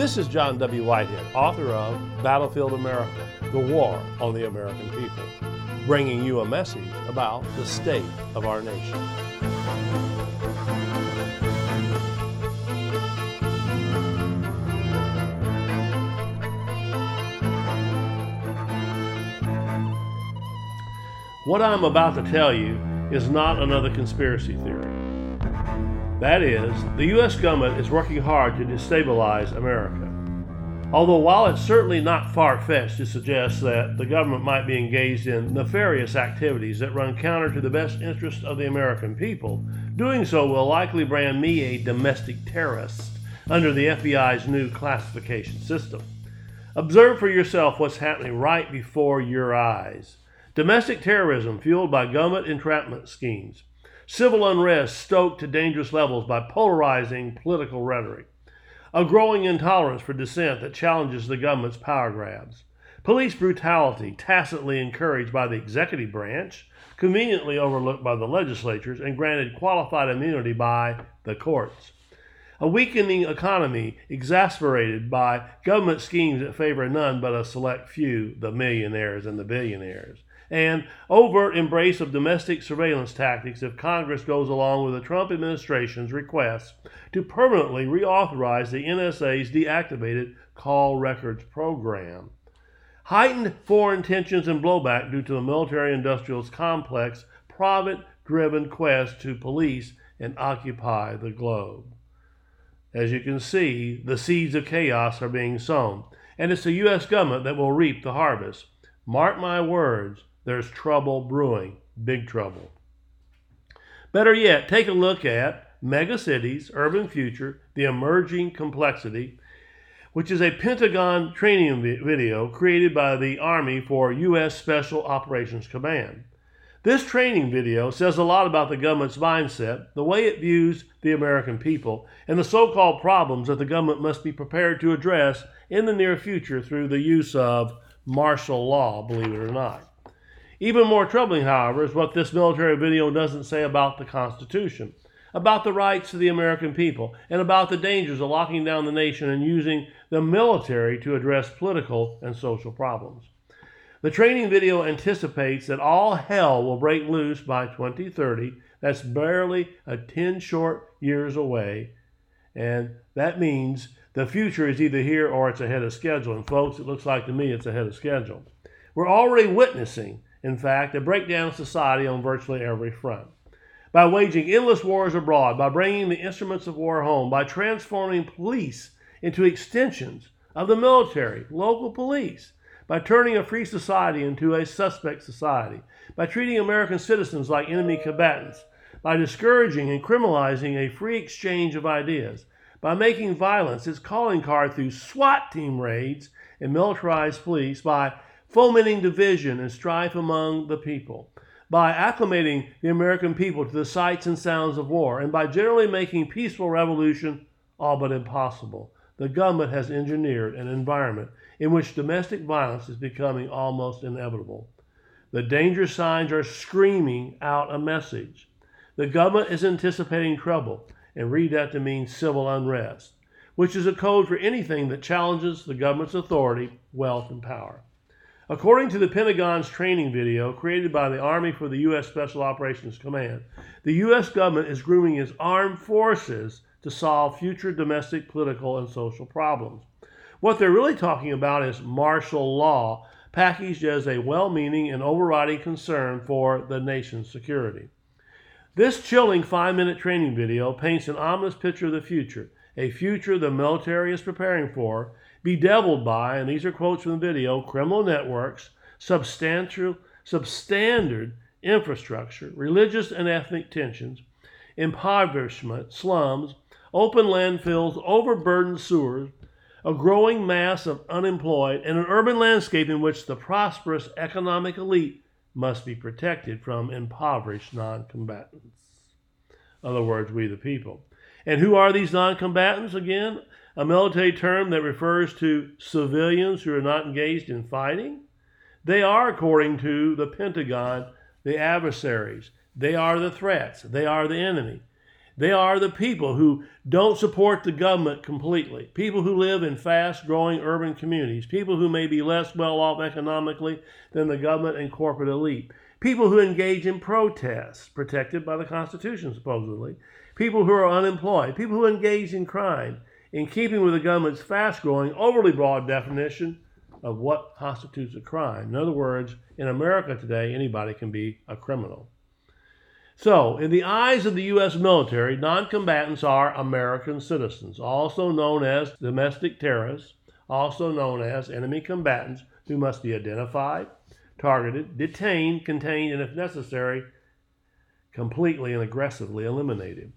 This is John W. Whitehead, author of Battlefield America The War on the American People, bringing you a message about the state of our nation. What I'm about to tell you is not another conspiracy theory. That is, the U.S. government is working hard to destabilize America. Although, while it's certainly not far fetched to suggest that the government might be engaged in nefarious activities that run counter to the best interests of the American people, doing so will likely brand me a domestic terrorist under the FBI's new classification system. Observe for yourself what's happening right before your eyes. Domestic terrorism fueled by government entrapment schemes. Civil unrest stoked to dangerous levels by polarizing political rhetoric. A growing intolerance for dissent that challenges the government's power grabs. Police brutality tacitly encouraged by the executive branch, conveniently overlooked by the legislatures, and granted qualified immunity by the courts. A weakening economy exasperated by government schemes that favor none but a select few, the millionaires and the billionaires and overt embrace of domestic surveillance tactics if Congress goes along with the Trump administration's request to permanently reauthorize the NSA's deactivated call records program. Heightened foreign tensions and blowback due to the military industrial complex profit driven quest to police and occupy the globe. As you can see, the seeds of chaos are being sown, and it's the U.S. government that will reap the harvest. Mark my words, there's trouble brewing, big trouble. Better yet, take a look at Megacities, Urban Future, The Emerging Complexity, which is a Pentagon training video created by the Army for U.S. Special Operations Command. This training video says a lot about the government's mindset, the way it views the American people, and the so called problems that the government must be prepared to address in the near future through the use of martial law, believe it or not. Even more troubling, however, is what this military video doesn't say about the Constitution, about the rights of the American people, and about the dangers of locking down the nation and using the military to address political and social problems. The training video anticipates that all hell will break loose by 2030. That's barely a 10 short years away. And that means the future is either here or it's ahead of schedule. And folks, it looks like to me it's ahead of schedule. We're already witnessing in fact, a breakdown of society on virtually every front. By waging endless wars abroad, by bringing the instruments of war home, by transforming police into extensions of the military, local police, by turning a free society into a suspect society, by treating American citizens like enemy combatants, by discouraging and criminalizing a free exchange of ideas, by making violence its calling card through SWAT team raids and militarized police, by fomenting division and strife among the people, by acclimating the American people to the sights and sounds of war, and by generally making peaceful revolution all but impossible. The government has engineered an environment in which domestic violence is becoming almost inevitable. The danger signs are screaming out a message. The government is anticipating trouble, and read that to mean civil unrest, which is a code for anything that challenges the government's authority, wealth, and power. According to the Pentagon's training video created by the Army for the U.S. Special Operations Command, the U.S. government is grooming its armed forces to solve future domestic, political, and social problems. What they're really talking about is martial law, packaged as a well meaning and overriding concern for the nation's security. This chilling five minute training video paints an ominous picture of the future, a future the military is preparing for bedeviled by, and these are quotes from the video, criminal networks, substantial, substandard infrastructure, religious and ethnic tensions, impoverishment, slums, open landfills, overburdened sewers, a growing mass of unemployed, and an urban landscape in which the prosperous economic elite must be protected from impoverished non combatants. In other words, we the people. And who are these non combatants again? a military term that refers to civilians who are not engaged in fighting. They are, according to the Pentagon, the adversaries. They are the threats. They are the enemy. They are the people who don't support the government completely, people who live in fast growing urban communities, people who may be less well off economically than the government and corporate elite, people who engage in protests protected by the Constitution, supposedly, people who are unemployed, people who engage in crime, in keeping with the government's fast growing, overly broad definition of what constitutes a crime. In other words, in America today, anybody can be a criminal. So, in the eyes of the U.S. military, non combatants are American citizens, also known as domestic terrorists, also known as enemy combatants, who must be identified, targeted, detained, contained, and if necessary, completely and aggressively eliminated.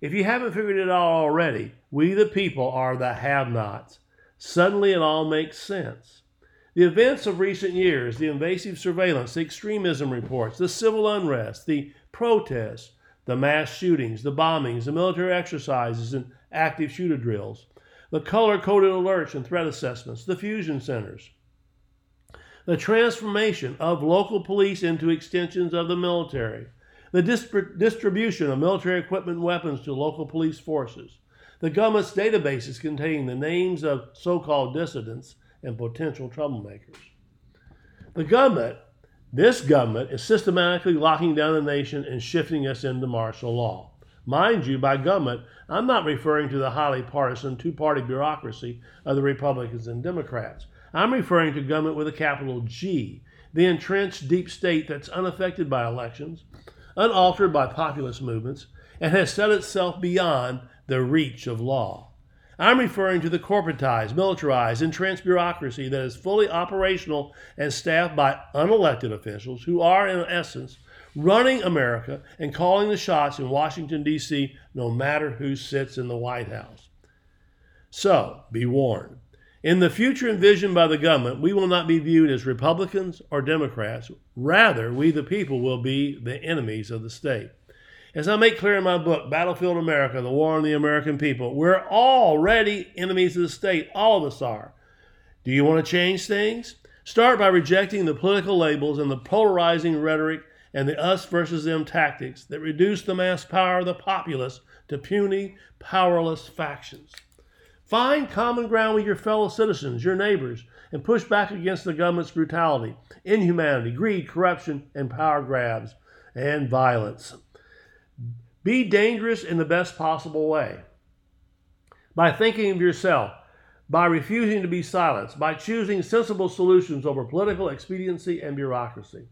If you haven't figured it out already, we the people are the have nots. Suddenly it all makes sense. The events of recent years, the invasive surveillance, the extremism reports, the civil unrest, the protests, the mass shootings, the bombings, the military exercises and active shooter drills, the color coded alerts and threat assessments, the fusion centers, the transformation of local police into extensions of the military, the distribution of military equipment and weapons to local police forces, the government's databases containing the names of so called dissidents and potential troublemakers. The government this government is systematically locking down the nation and shifting us into martial law. Mind you, by government, I'm not referring to the highly partisan two party bureaucracy of the Republicans and Democrats. I'm referring to government with a capital G, the entrenched deep state that's unaffected by elections, unaltered by populist movements, and has set itself beyond the reach of law. I'm referring to the corporatized, militarized, entrenched bureaucracy that is fully operational and staffed by unelected officials who are, in essence, running America and calling the shots in Washington, D.C., no matter who sits in the White House. So, be warned. In the future envisioned by the government, we will not be viewed as Republicans or Democrats. Rather, we the people will be the enemies of the state. As I make clear in my book, Battlefield America The War on the American People, we're already enemies of the state. All of us are. Do you want to change things? Start by rejecting the political labels and the polarizing rhetoric and the us versus them tactics that reduce the mass power of the populace to puny, powerless factions. Find common ground with your fellow citizens, your neighbors, and push back against the government's brutality, inhumanity, greed, corruption, and power grabs and violence. Be dangerous in the best possible way. By thinking of yourself, by refusing to be silenced, by choosing sensible solutions over political expediency and bureaucracy.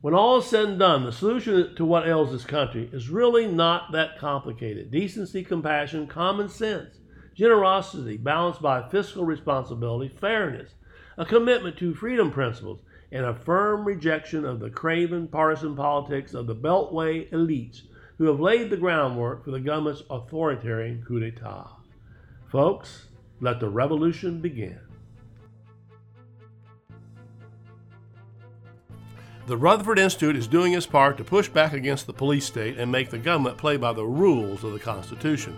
When all is said and done, the solution to what ails this country is really not that complicated. Decency, compassion, common sense, generosity balanced by fiscal responsibility, fairness, a commitment to freedom principles, and a firm rejection of the craven partisan politics of the Beltway elites who have laid the groundwork for the government's authoritarian coup d'etat. Folks, let the revolution begin. The Rutherford Institute is doing its part to push back against the police state and make the government play by the rules of the Constitution.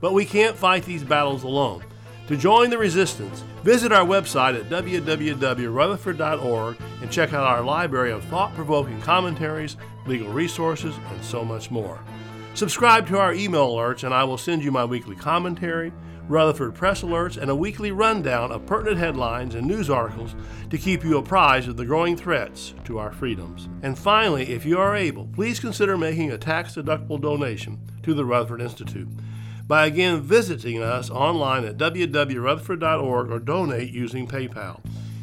But we can't fight these battles alone. To join the resistance, visit our website at www.rutherford.org and check out our library of thought provoking commentaries, legal resources, and so much more. Subscribe to our email alerts, and I will send you my weekly commentary, Rutherford Press alerts, and a weekly rundown of pertinent headlines and news articles to keep you apprised of the growing threats to our freedoms. And finally, if you are able, please consider making a tax deductible donation to the Rutherford Institute by again visiting us online at www.rutherford.org or donate using PayPal.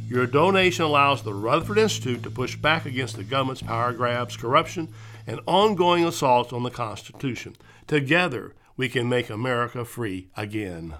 Your donation allows the Rutherford Institute to push back against the government's power grabs, corruption, and ongoing assaults on the Constitution. Together, we can make America free again.